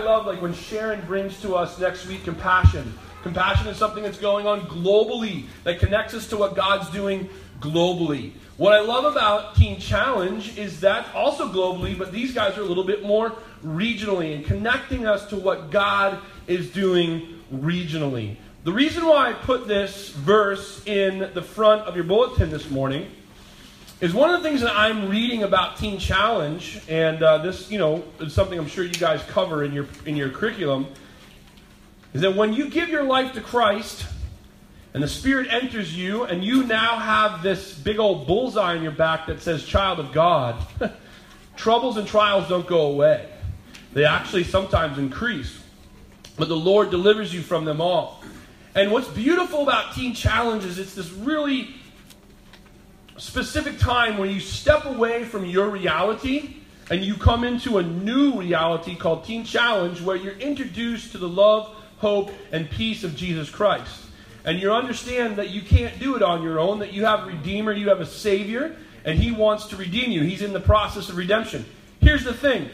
I love like when Sharon brings to us next week compassion. Compassion is something that's going on globally that connects us to what God's doing globally. What I love about Teen Challenge is that also globally, but these guys are a little bit more regionally and connecting us to what God is doing regionally. The reason why I put this verse in the front of your bulletin this morning is one of the things that I'm reading about Teen Challenge, and uh, this, you know, is something I'm sure you guys cover in your in your curriculum, is that when you give your life to Christ and the Spirit enters you, and you now have this big old bullseye on your back that says "Child of God," troubles and trials don't go away; they actually sometimes increase. But the Lord delivers you from them all. And what's beautiful about Teen Challenge is it's this really specific time where you step away from your reality and you come into a new reality called Teen Challenge where you're introduced to the love, hope, and peace of Jesus Christ. And you understand that you can't do it on your own, that you have a Redeemer, you have a Savior, and He wants to redeem you. He's in the process of redemption. Here's the thing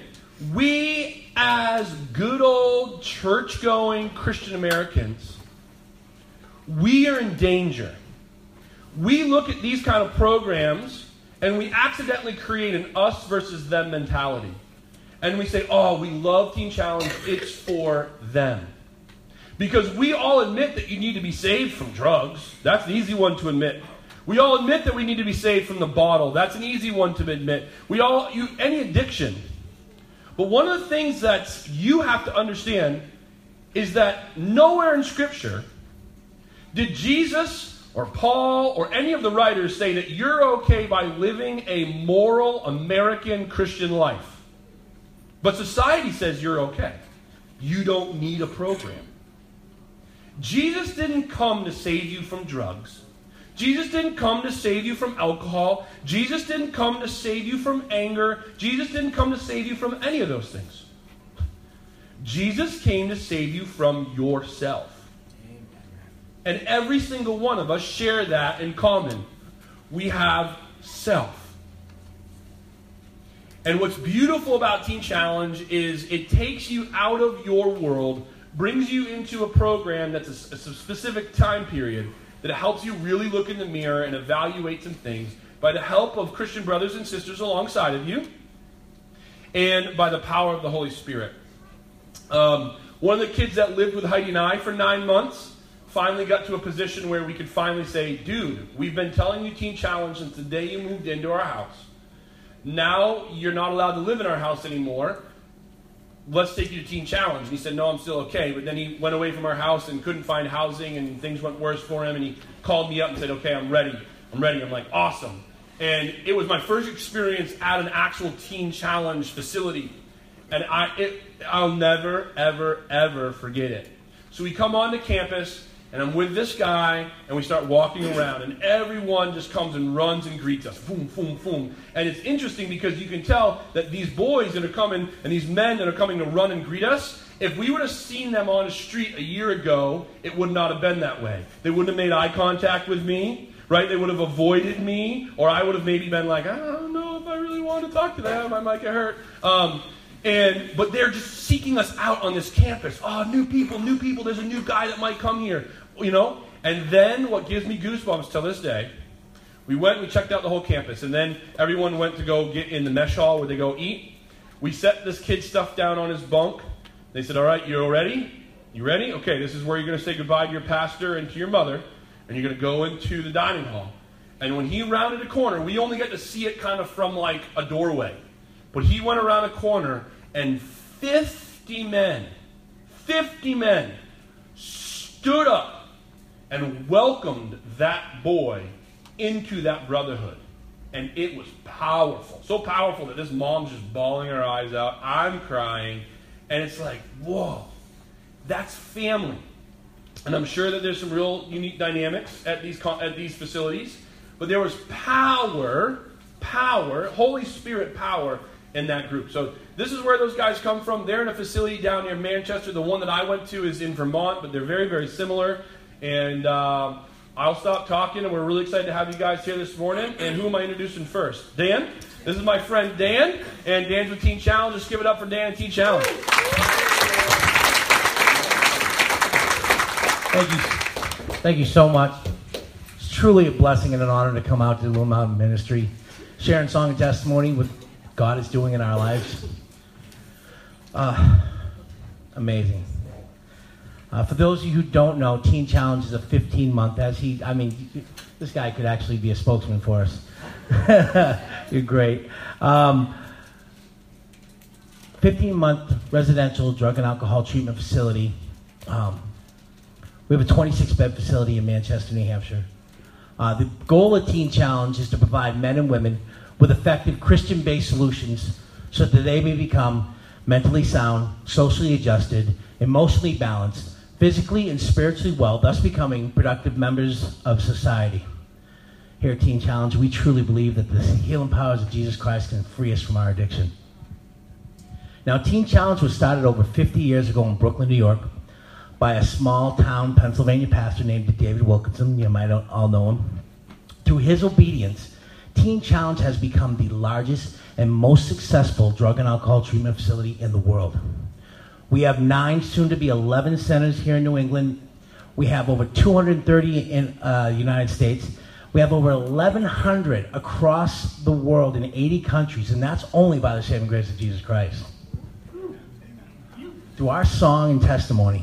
we, as good old church going Christian Americans, we are in danger we look at these kind of programs and we accidentally create an us versus them mentality. And we say, oh, we love Teen Challenge, it's for them. Because we all admit that you need to be saved from drugs. That's an easy one to admit. We all admit that we need to be saved from the bottle. That's an easy one to admit. We all, you, any addiction. But one of the things that you have to understand is that nowhere in Scripture did Jesus or Paul or any of the writers say that you're okay by living a moral American Christian life. But society says you're okay. You don't need a program. Jesus didn't come to save you from drugs. Jesus didn't come to save you from alcohol. Jesus didn't come to save you from anger. Jesus didn't come to save you from any of those things. Jesus came to save you from yourself. And every single one of us share that in common. We have self. And what's beautiful about Teen Challenge is it takes you out of your world, brings you into a program that's a, a specific time period that helps you really look in the mirror and evaluate some things by the help of Christian brothers and sisters alongside of you and by the power of the Holy Spirit. Um, one of the kids that lived with Heidi and I for nine months finally got to a position where we could finally say, dude, we've been telling you Teen Challenge since the day you moved into our house. Now you're not allowed to live in our house anymore. Let's take you to Teen Challenge. And he said, no, I'm still okay. But then he went away from our house and couldn't find housing and things went worse for him. And he called me up and said, okay, I'm ready. I'm ready. I'm like, awesome. And it was my first experience at an actual Teen Challenge facility. And I, it, I'll never, ever, ever forget it. So we come onto campus and I'm with this guy, and we start walking around, and everyone just comes and runs and greets us. Boom, boom, boom. And it's interesting because you can tell that these boys that are coming, and these men that are coming to run and greet us, if we would have seen them on the street a year ago, it would not have been that way. They wouldn't have made eye contact with me, right? They would have avoided me, or I would have maybe been like, I don't know if I really want to talk to them. I might get hurt. Um, and but they're just seeking us out on this campus. Oh, new people, new people. There's a new guy that might come here. You know. And then what gives me goosebumps till this day, we went. We checked out the whole campus, and then everyone went to go get in the mesh hall where they go eat. We set this kid's stuff down on his bunk. They said, "All right, you're ready? You ready? Okay, this is where you're going to say goodbye to your pastor and to your mother, and you're going to go into the dining hall." And when he rounded a corner, we only get to see it kind of from like a doorway. But he went around a corner and 50 men, 50 men stood up and welcomed that boy into that brotherhood. And it was powerful. So powerful that this mom's just bawling her eyes out. I'm crying. And it's like, whoa, that's family. And I'm sure that there's some real unique dynamics at these, at these facilities. But there was power, power, Holy Spirit power in that group. So this is where those guys come from. They're in a facility down near Manchester. The one that I went to is in Vermont, but they're very, very similar. And um, I'll stop talking, and we're really excited to have you guys here this morning. And who am I introducing first? Dan? This is my friend Dan, and Dan's with Teen Challenge. Just give it up for Dan and Teen Challenge. Thank you. Thank you so much. It's truly a blessing and an honor to come out to the Little Mountain Ministry, sharing song and testimony with God is doing in our lives. Uh, amazing. Uh, for those of you who don't know, Teen Challenge is a 15 month, as he, I mean, this guy could actually be a spokesman for us. You're great. Um, 15 month residential drug and alcohol treatment facility. Um, we have a 26 bed facility in Manchester, New Hampshire. Uh, the goal of Teen Challenge is to provide men and women with effective Christian based solutions so that they may become mentally sound, socially adjusted, emotionally balanced, physically and spiritually well, thus becoming productive members of society. Here at Teen Challenge, we truly believe that the healing powers of Jesus Christ can free us from our addiction. Now, Teen Challenge was started over 50 years ago in Brooklyn, New York by a small town Pennsylvania pastor named David Wilkerson. You might all know him. Through his obedience, Teen Challenge has become the largest and most successful drug and alcohol treatment facility in the world. We have nine, soon to be 11 centers here in New England. We have over 230 in the uh, United States. We have over 1,100 across the world in 80 countries, and that's only by the saving grace of Jesus Christ. Through our song and testimony,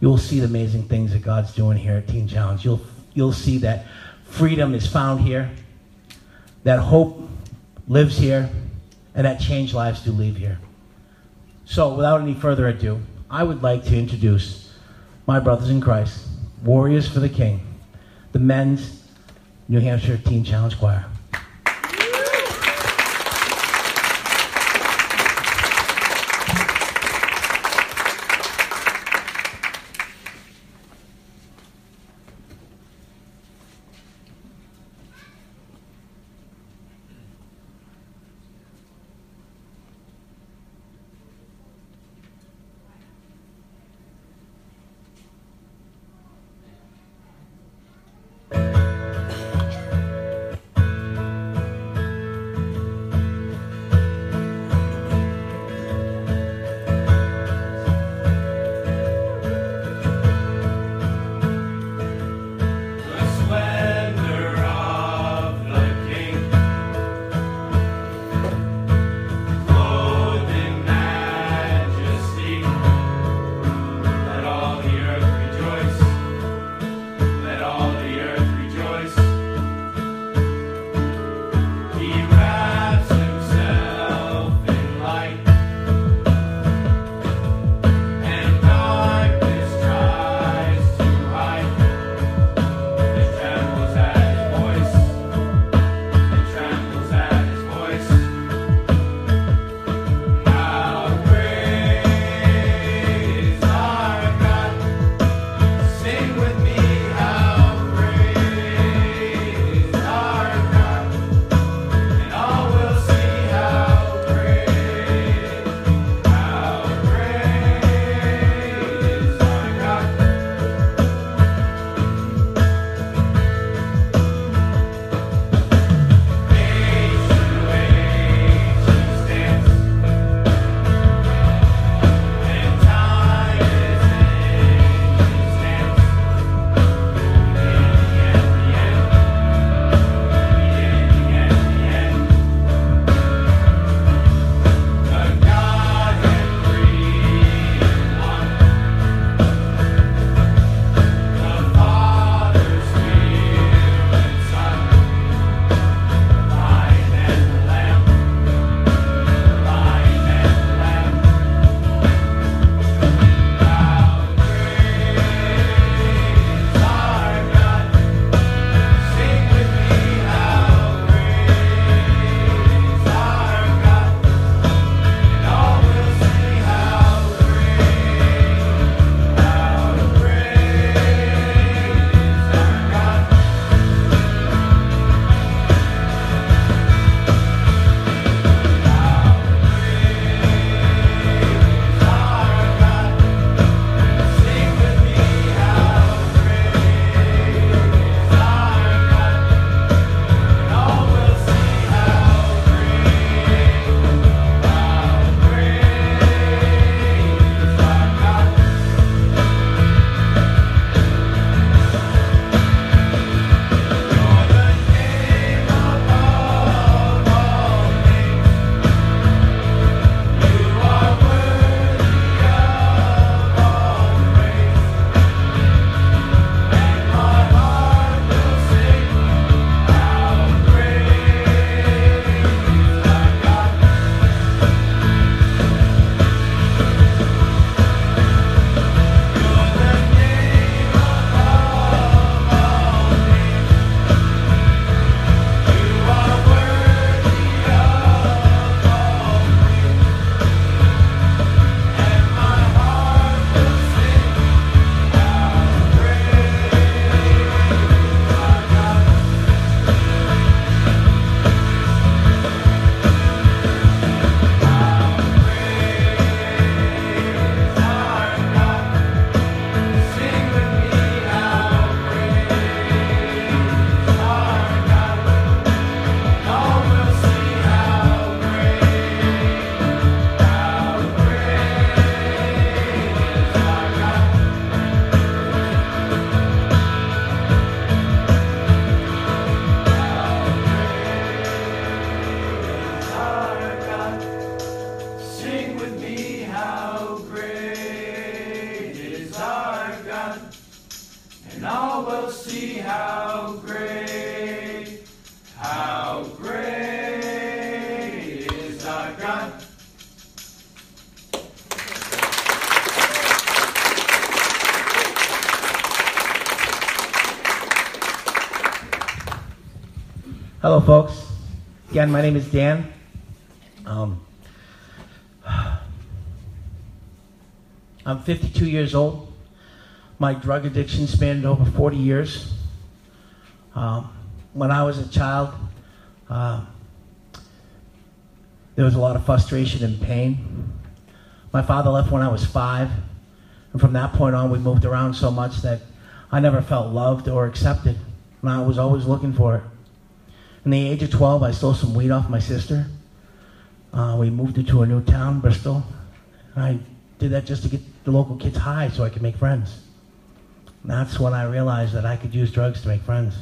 you'll see the amazing things that God's doing here at Teen Challenge. You'll, you'll see that freedom is found here, that hope lives here, and that changed lives do live here. So, without any further ado, I would like to introduce my brothers in Christ, Warriors for the King, the men's New Hampshire Teen Challenge Choir. I've. Hello, folks. Again, my name is Dan. Um, I'm 52 years old. My drug addiction spanned over 40 years. Um, when I was a child, uh, there was a lot of frustration and pain. My father left when I was five, and from that point on, we moved around so much that I never felt loved or accepted, and I was always looking for it. In the age of 12, I stole some weed off my sister. Uh, we moved into a new town, Bristol, I did that just to get the local kids high so I could make friends. And that's when I realized that I could use drugs to make friends.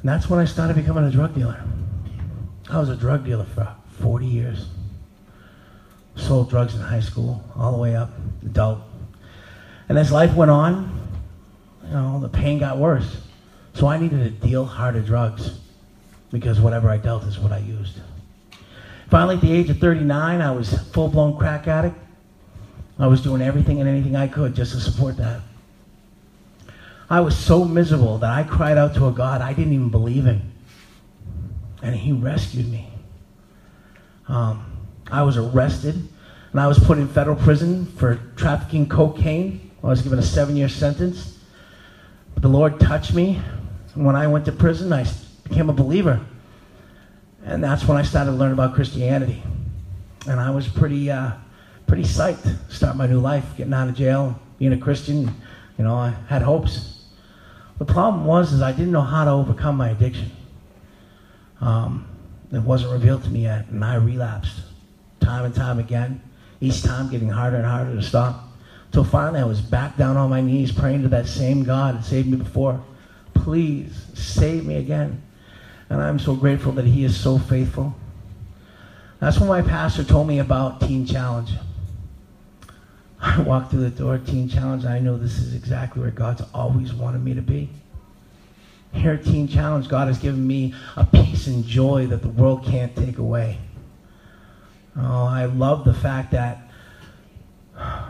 And that's when I started becoming a drug dealer. I was a drug dealer for 40 years. Sold drugs in high school, all the way up, adult. And as life went on, you know, the pain got worse. So I needed to deal harder drugs because whatever I dealt is what I used. Finally, at the age of 39, I was full blown crack addict. I was doing everything and anything I could just to support that. I was so miserable that I cried out to a God I didn't even believe in. And He rescued me. Um, I was arrested and I was put in federal prison for trafficking cocaine. I was given a seven year sentence. But the Lord touched me. And when I went to prison, I became a believer. And that's when I started to learn about Christianity. And I was pretty, uh, pretty psyched to start my new life, getting out of jail, being a Christian. You know, I had hopes. The problem was is I didn't know how to overcome my addiction. Um, it wasn't revealed to me yet, and I relapsed time and time again. Each time getting harder and harder to stop. Until finally I was back down on my knees praying to that same God that saved me before. Please save me again. And I'm so grateful that He is so faithful. That's when my pastor told me about Teen Challenge. I walked through the door, Teen Challenge, I know this is exactly where God's always wanted me to be. At Teen Challenge, God has given me a peace and joy that the world can't take away. Oh, I love the fact that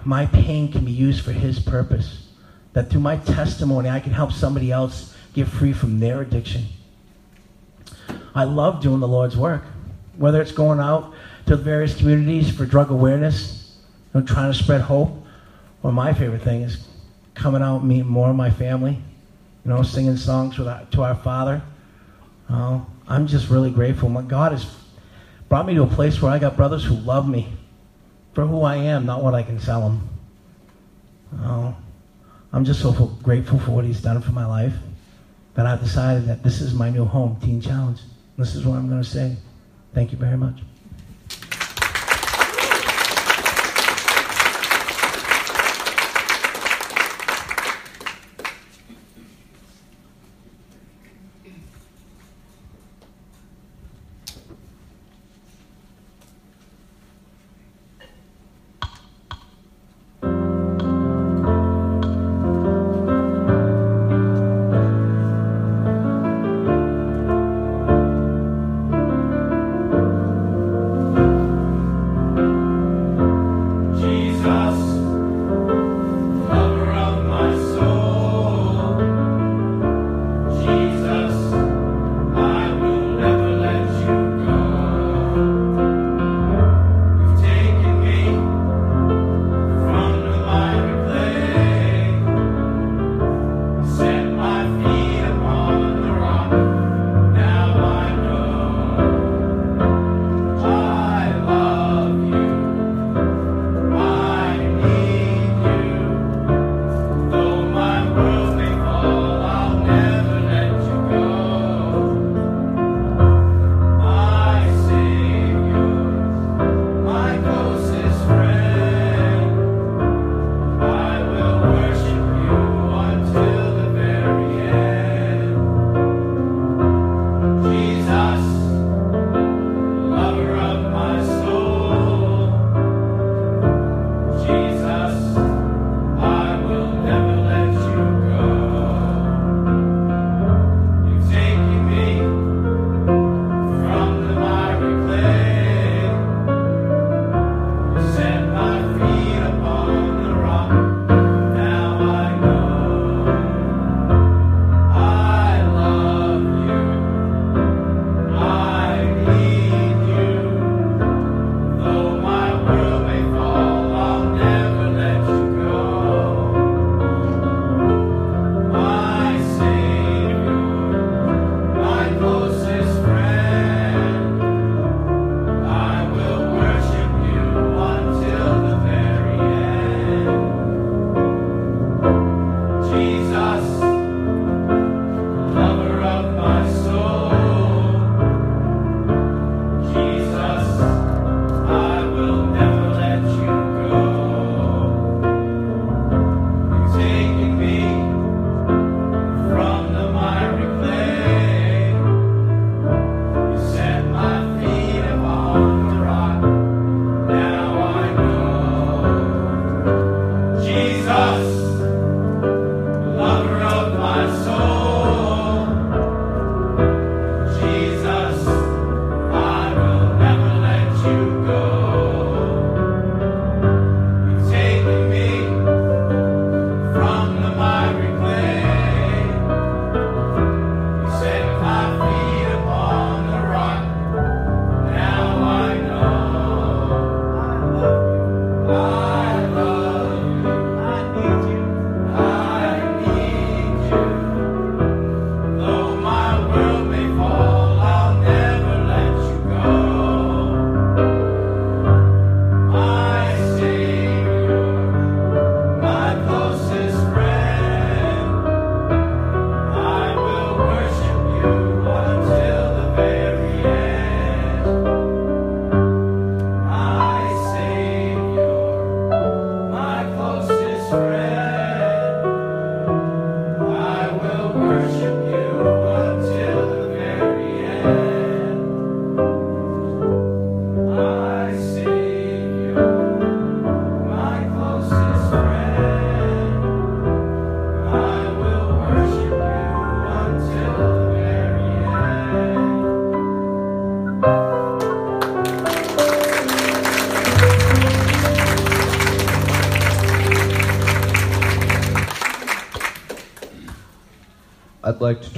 my pain can be used for His purpose. That through my testimony, I can help somebody else get free from their addiction. I love doing the Lord's work, whether it's going out to various communities for drug awareness, you know, trying to spread hope, or my favorite thing is coming out and meeting more of my family, you know, singing songs our, to our Father. Uh, I'm just really grateful. My God has brought me to a place where I got brothers who love me for who I am, not what I can sell them. Uh, I'm just so grateful for what He's done for my life that I've decided that this is my new home, Teen Challenge. This is what I'm going to say. Thank you very much.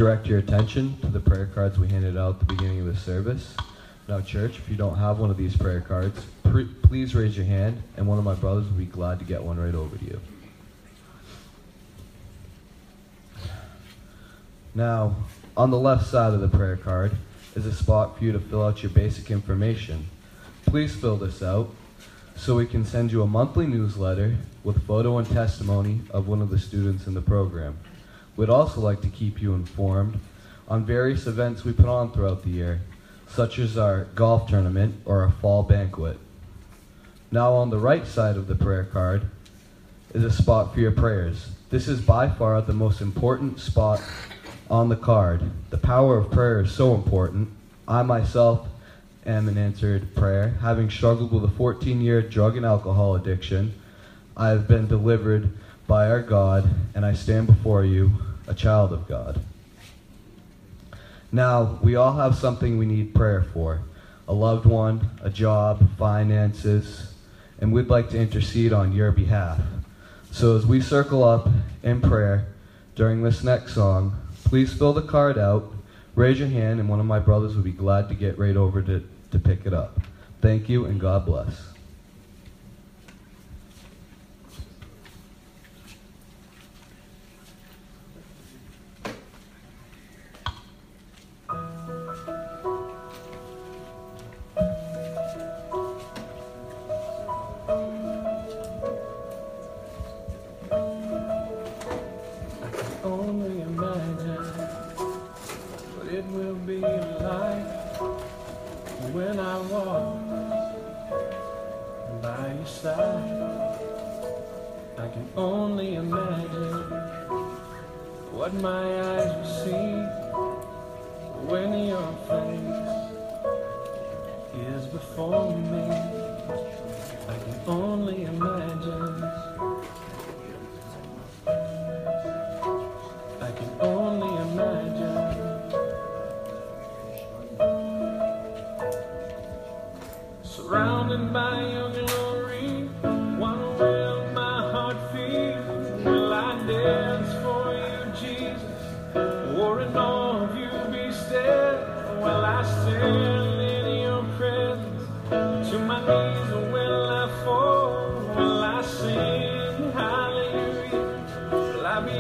Direct your attention to the prayer cards we handed out at the beginning of the service. Now, church, if you don't have one of these prayer cards, pre- please raise your hand, and one of my brothers will be glad to get one right over to you. Now, on the left side of the prayer card is a spot for you to fill out your basic information. Please fill this out so we can send you a monthly newsletter with photo and testimony of one of the students in the program. We'd also like to keep you informed on various events we put on throughout the year, such as our golf tournament or our fall banquet. Now, on the right side of the prayer card is a spot for your prayers. This is by far the most important spot on the card. The power of prayer is so important. I myself am an answered prayer. Having struggled with a 14 year drug and alcohol addiction, I have been delivered by our God, and I stand before you, a child of God. Now, we all have something we need prayer for a loved one, a job, finances, and we'd like to intercede on your behalf. So, as we circle up in prayer during this next song, please fill the card out, raise your hand, and one of my brothers will be glad to get right over to, to pick it up. Thank you, and God bless.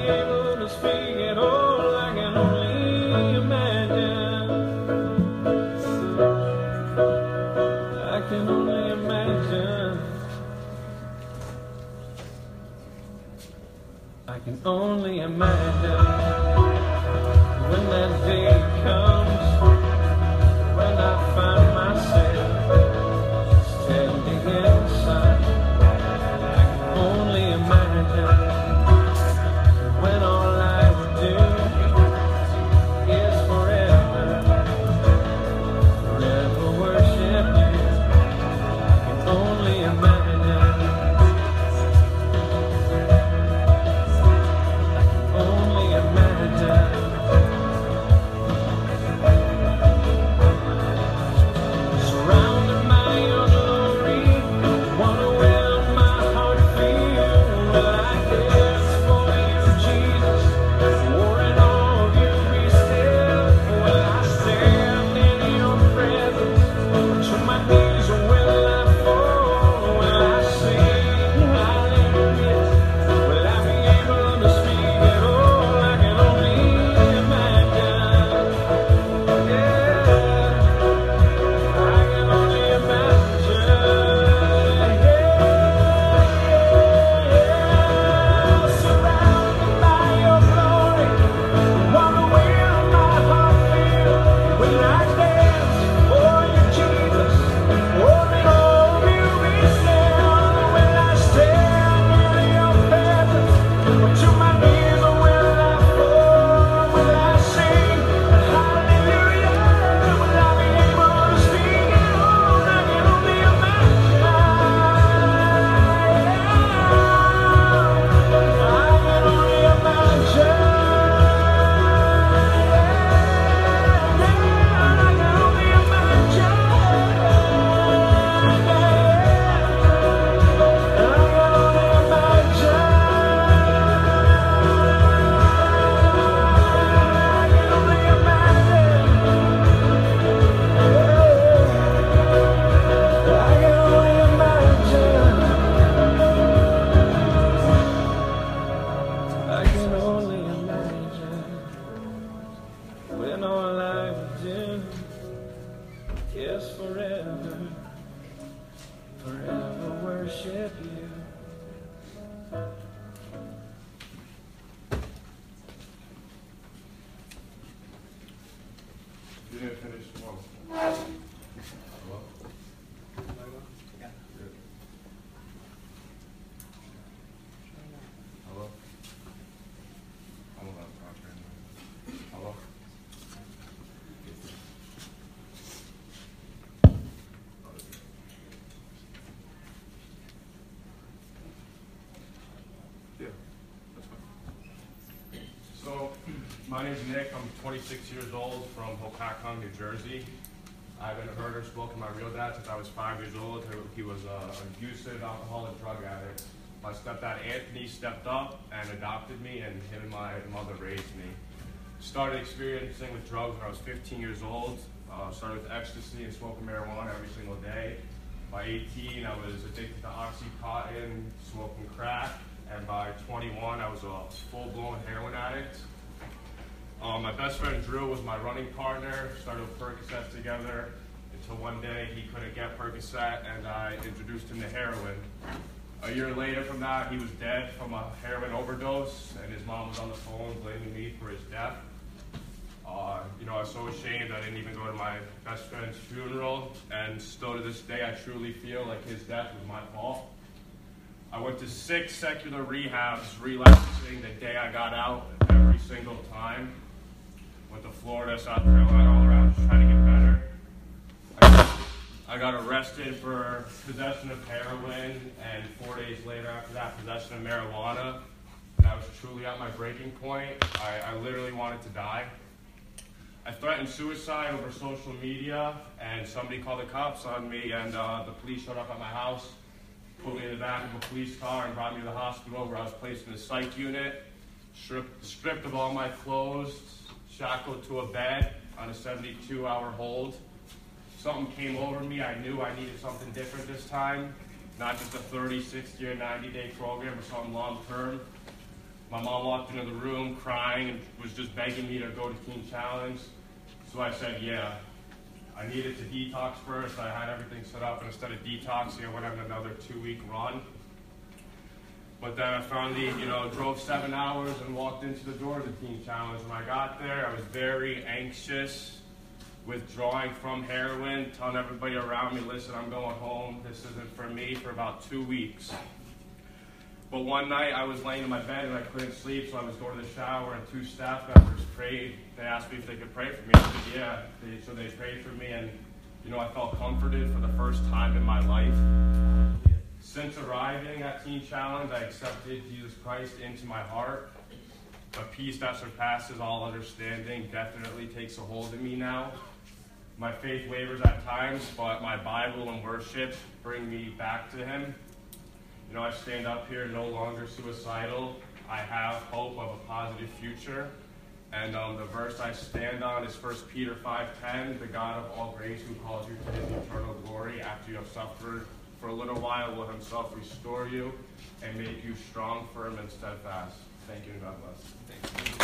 I can only imagine. I can only imagine. I can only imagine yes, forever, forever worship you. My name's Nick. I'm 26 years old from Hopatcong, New Jersey. I've been heard or spoken to my real dad since I was five years old. He was an abusive alcoholic drug addict. My stepdad Anthony stepped up and adopted me, and him and my mother raised me. Started experiencing with drugs when I was 15 years old. Uh, started with ecstasy and smoking marijuana every single day. By 18, I was addicted to Oxycontin, smoking crack, and by 21, I was a full-blown heroin addict. Um, my best friend Drew was my running partner. Started with Percocet together until one day he couldn't get Percocet, and I introduced him to heroin. A year later from that, he was dead from a heroin overdose, and his mom was on the phone blaming me for his death. Uh, you know, I was so ashamed I didn't even go to my best friend's funeral, and still to this day, I truly feel like his death was my fault. I went to six secular rehabs, relapsing the day I got out every single time. Went to Florida, South Carolina, all around, just trying to get better. I got, arrested for possession of heroin, and four days later after that, possession of marijuana. And I was truly at my breaking point. I, I literally wanted to die. I threatened suicide over social media, and somebody called the cops on me, and uh, the police showed up at my house, put me in the back of a police car, and brought me to the hospital where I was placed in a psych unit, stripped, stripped of all my clothes, shackled to a bed on a 72 hour hold. Something came over me. I knew I needed something different this time, not just a 30, 60, or 90 day program, or something long term. My mom walked into the room crying and was just begging me to go to Teen Challenge. So I said, yeah. I needed to detox first. I had everything set up, and instead of detoxing, I went on another two week run. But then I finally, you know, drove seven hours and walked into the door of the Teen Challenge. When I got there, I was very anxious, withdrawing from heroin, telling everybody around me, listen, I'm going home. This isn't for me for about two weeks. But one night I was laying in my bed and I couldn't sleep, so I was going to the shower and two staff members prayed. They asked me if they could pray for me. I said, yeah. They, so they prayed for me and, you know, I felt comforted for the first time in my life. Since arriving at Teen Challenge, I accepted Jesus Christ into my heart. A peace that surpasses all understanding definitely takes a hold of me now. My faith wavers at times, but my Bible and worship bring me back to Him. You know, I stand up here no longer suicidal. I have hope of a positive future. And um, the verse I stand on is 1 Peter 5.10, the God of all grace who calls you to his eternal glory after you have suffered for a little while will himself restore you and make you strong, firm, and steadfast. Thank you and God bless. Thank you.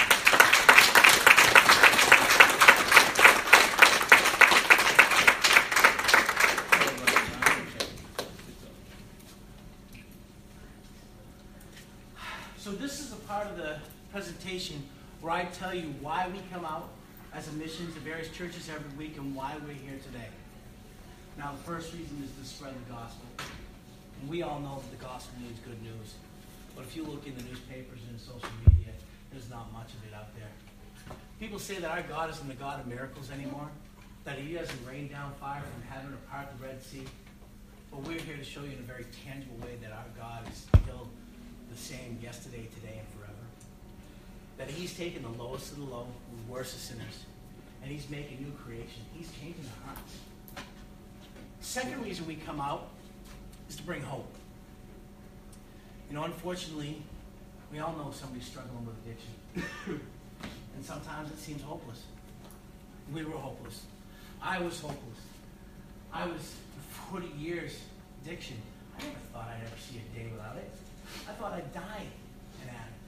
So this is a part of the presentation where I tell you why we come out as a mission to various churches every week and why we're here today. Now, the first reason is to spread the gospel. And we all know that the gospel needs good news. But if you look in the newspapers and social media, there's not much of it out there. People say that our God isn't the God of miracles anymore, that He doesn't rain down fire from heaven or part the Red Sea. But we're here to show you in a very tangible way that our God is still the same yesterday, today, and forever. That He's taken the lowest of the low, the worst of sinners, and He's making new creation. He's changing hearts. Second reason we come out is to bring hope. You know, unfortunately, we all know somebody's struggling with addiction. and sometimes it seems hopeless. We were hopeless. I was hopeless. I was, for 40 years, addiction. I never thought I'd ever see a day without it. I thought I'd die an addict.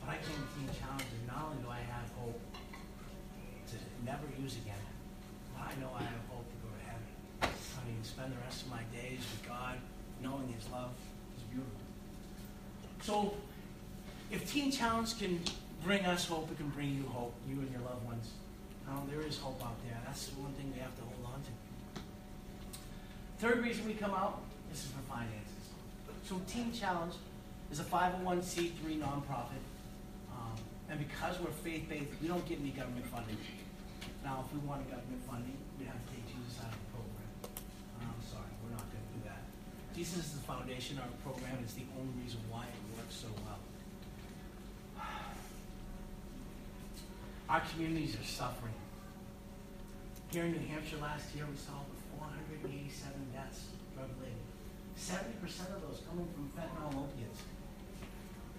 But I came to Teen Challenge, and not only do I have hope to never use again, but I know I have hope to go to heaven. I mean, spend the rest of my days with God, knowing His love is beautiful. So, if Teen Challenge can bring us hope, it can bring you hope, you and your loved ones. Now, there is hope out there. That's the one thing we have to hold on to. Third reason we come out, this is for finances. So Teen Challenge is a 501c3 nonprofit. Um, and because we're faith-based, we don't get any government funding. Now, if we wanted government funding, we'd have to take Jesus out of the program. I'm sorry, we're not going to do Jesus is the foundation of our program. It's the only reason why it works so well. Our communities are suffering. Here in New Hampshire last year, we saw 487 deaths drug related. 70% of those coming from fentanyl opiates.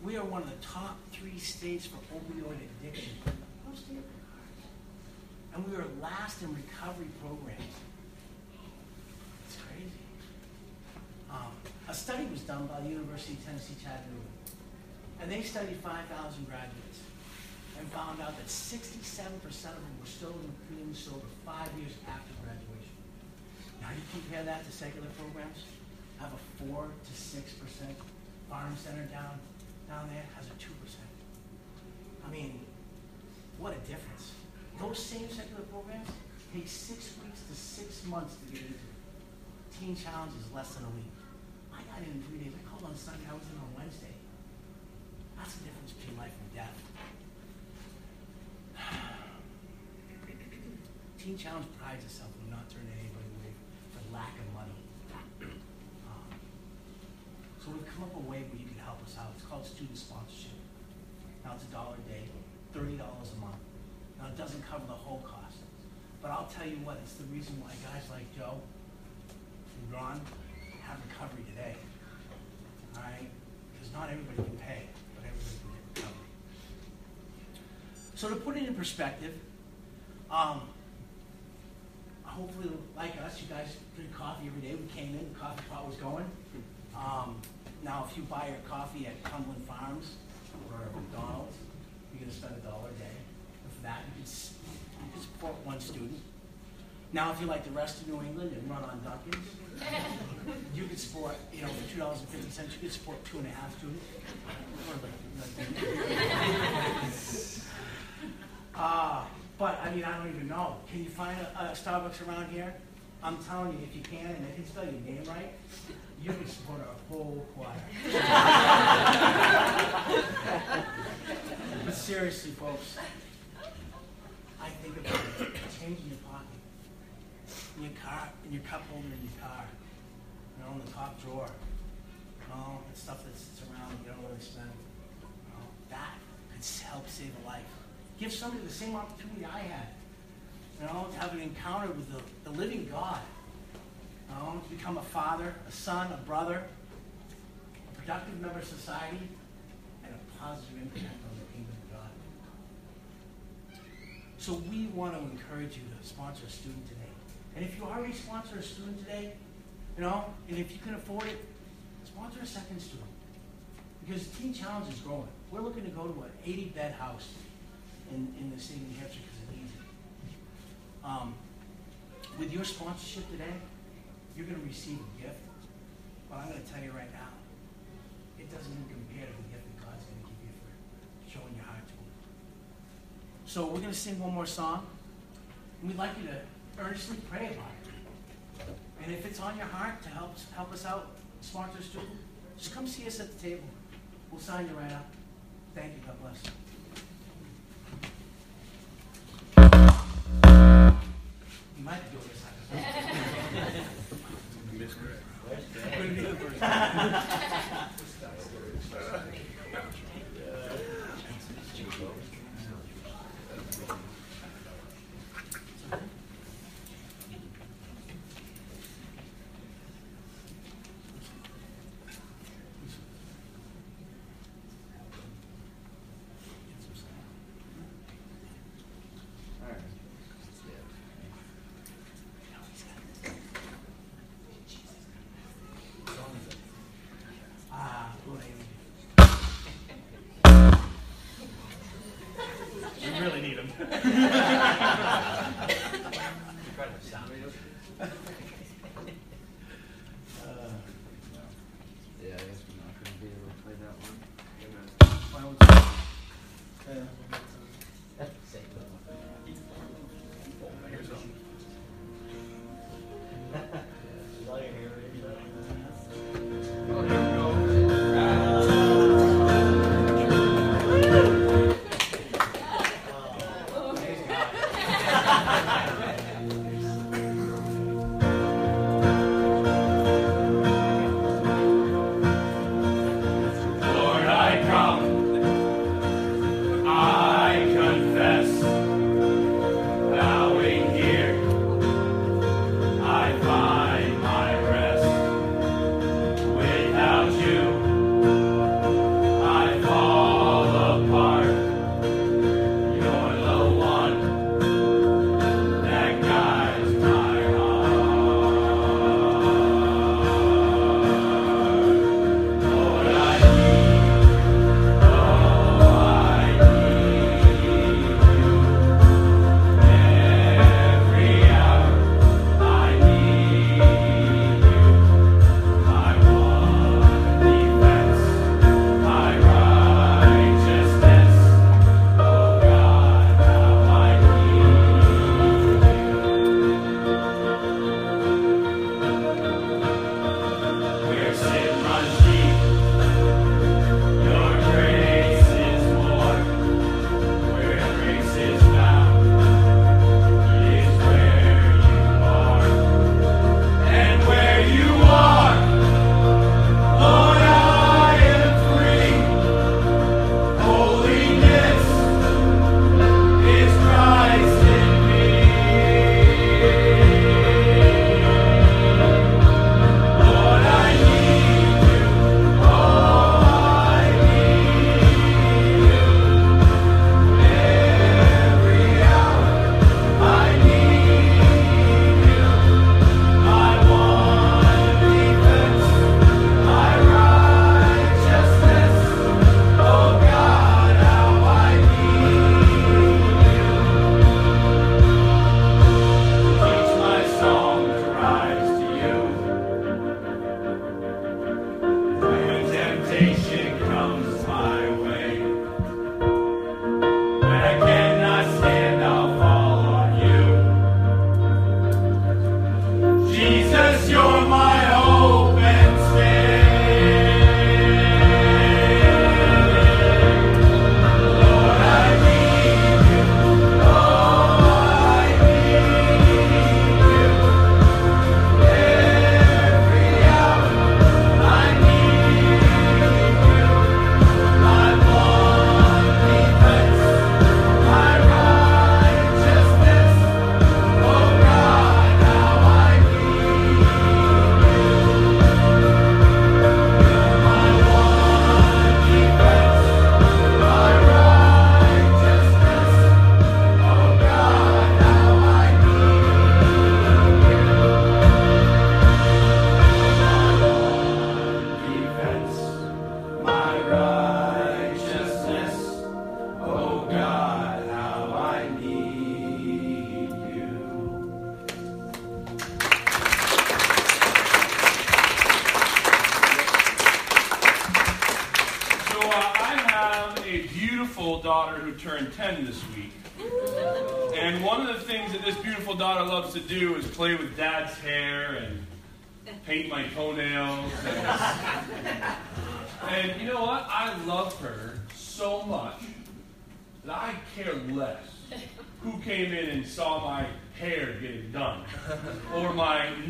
We are one of the top three states for opioid addiction. And we are last in recovery programs. It's crazy. Um, a study was done by the University of Tennessee Chattanooga, and they studied 5,000 graduates and found out that 67% of them were still in the community sober five years after graduation. Now you compare that to secular programs, have a four to six percent. Farnum Center down down there has a two percent. I mean, what a difference. Those same secular programs take six weeks to six months to get into. Teen Challenge is less than a week. I got in in three days. I called on Sunday. I was in on Wednesday. That's the difference between life and death. Teen Challenge prides itself on not turning anybody away for lack of money. Um, so we've come up a way where you can help us out. It's called student sponsorship. Now it's a dollar a day, thirty dollars a month. Now it doesn't cover the whole cost, but I'll tell you what, it's the reason why guys like Joe and Ron have recovery today. All right, because not everybody can pay, but everybody can get recovery. So to put it in perspective, um, hopefully, like us, you guys drink coffee every day. We came in, the coffee pot was going. Um, now, if you buy your coffee at Cumberland Farms or McDonald's, you're going to spend a dollar a day. And that, you can, you can support one student. Now, if you like the rest of New England and run on Dunkin's, you could support, you know, for two dollars and fifty cents, you could support two and a half students. Uh, but I mean, I don't even know. Can you find a, a Starbucks around here? I'm telling you, if you can, and they can spell your name right, you can support a whole choir. but seriously, folks, I think about changing your in your car, in your cup holder in your car, you know, in the top drawer. You know, that stuff that sits around you don't really spend. You know, that could help save a life. Give somebody the same opportunity I had. You know, to have an encounter with the, the living God. You know, to become a father, a son, a brother, a productive member of society, and a positive impact on the kingdom of God. So we want to encourage you to sponsor a student today. And if you already sponsor a student today, you know, and if you can afford it, sponsor a second student. Because the Teen Challenge is growing. We're looking to go to an 80 bed house in, in the state of New Hampshire because it needs it. Um, with your sponsorship today, you're going to receive a gift. But I'm going to tell you right now, it doesn't even compare to the gift that God's going to give you for showing your heart to Him. So we're going to sing one more song, and we'd like you to earnestly pray about it. And if it's on your heart to help help us out, sponsor a student, just come see us at the table. We'll sign you right up. Thank you. God bless. You might be doing this.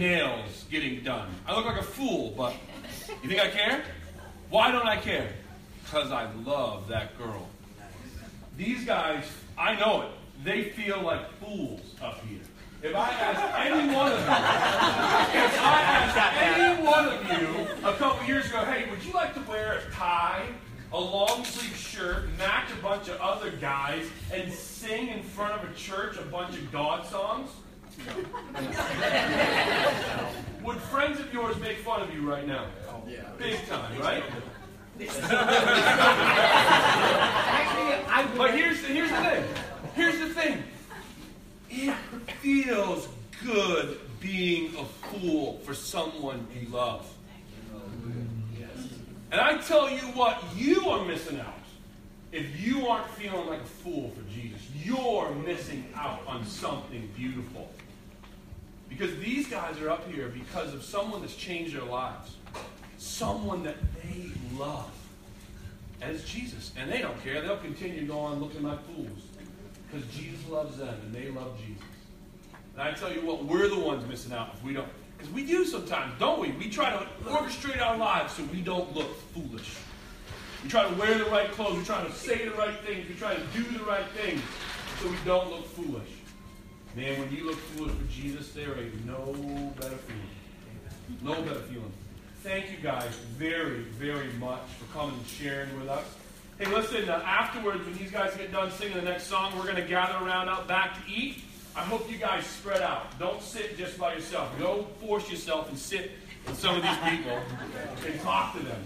nails getting done. I look like a fool, but you think I care? Why don't I care? Because I love that girl. These guys, I know it, they feel like fools up here. If I ask any one of you, if I asked any one of you a couple years ago, hey, would you like to wear a tie, a long sleeve shirt, match a bunch of other guys, and sing in front of a church a bunch of God songs? Would friends of yours make fun of you right now? Yeah. Big time, right? But here's the, here's the thing. Here's the thing. It feels good being a fool for someone you love. And I tell you what, you are missing out. If you aren't feeling like a fool for Jesus, you're missing out on something beautiful. Because these guys are up here because of someone that's changed their lives. Someone that they love. as Jesus. And they don't care. They'll continue to go on looking like fools. Because Jesus loves them and they love Jesus. And I tell you what, we're the ones missing out if we don't. Because we do sometimes, don't we? We try to orchestrate our lives so we don't look foolish. We try to wear the right clothes. We try to say the right things. We try to do the right things so we don't look foolish. Man, when you look foolish for Jesus, there ain't no better feeling. No better feeling. Thank you guys very, very much for coming and sharing with us. Hey, listen, uh, afterwards, when these guys get done singing the next song, we're going to gather around out back to eat. I hope you guys spread out. Don't sit just by yourself. Go force yourself and sit with some of these people and talk to them.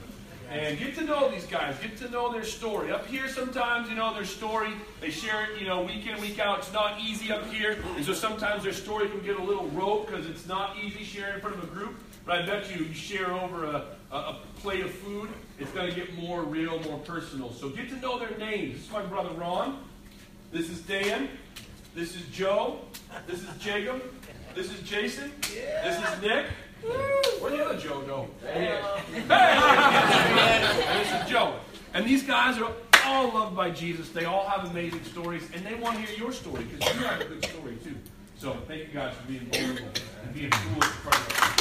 And get to know these guys. Get to know their story. Up here, sometimes, you know, their story, they share it, you know, week in, week out. It's not easy up here. And so sometimes their story can get a little rote because it's not easy sharing in front of a group. But I bet you, you share over a, a, a plate of food, it's going to get more real, more personal. So get to know their names. This is my brother Ron. This is Dan. This is Joe. This is Jacob. This is Jason. This is Nick. Where'd the other Joe go? Hey! this is Joe. And these guys are all loved by Jesus. They all have amazing stories, and they want to hear your story because you have a good story too. So thank you guys for being vulnerable and being foolish in front of us.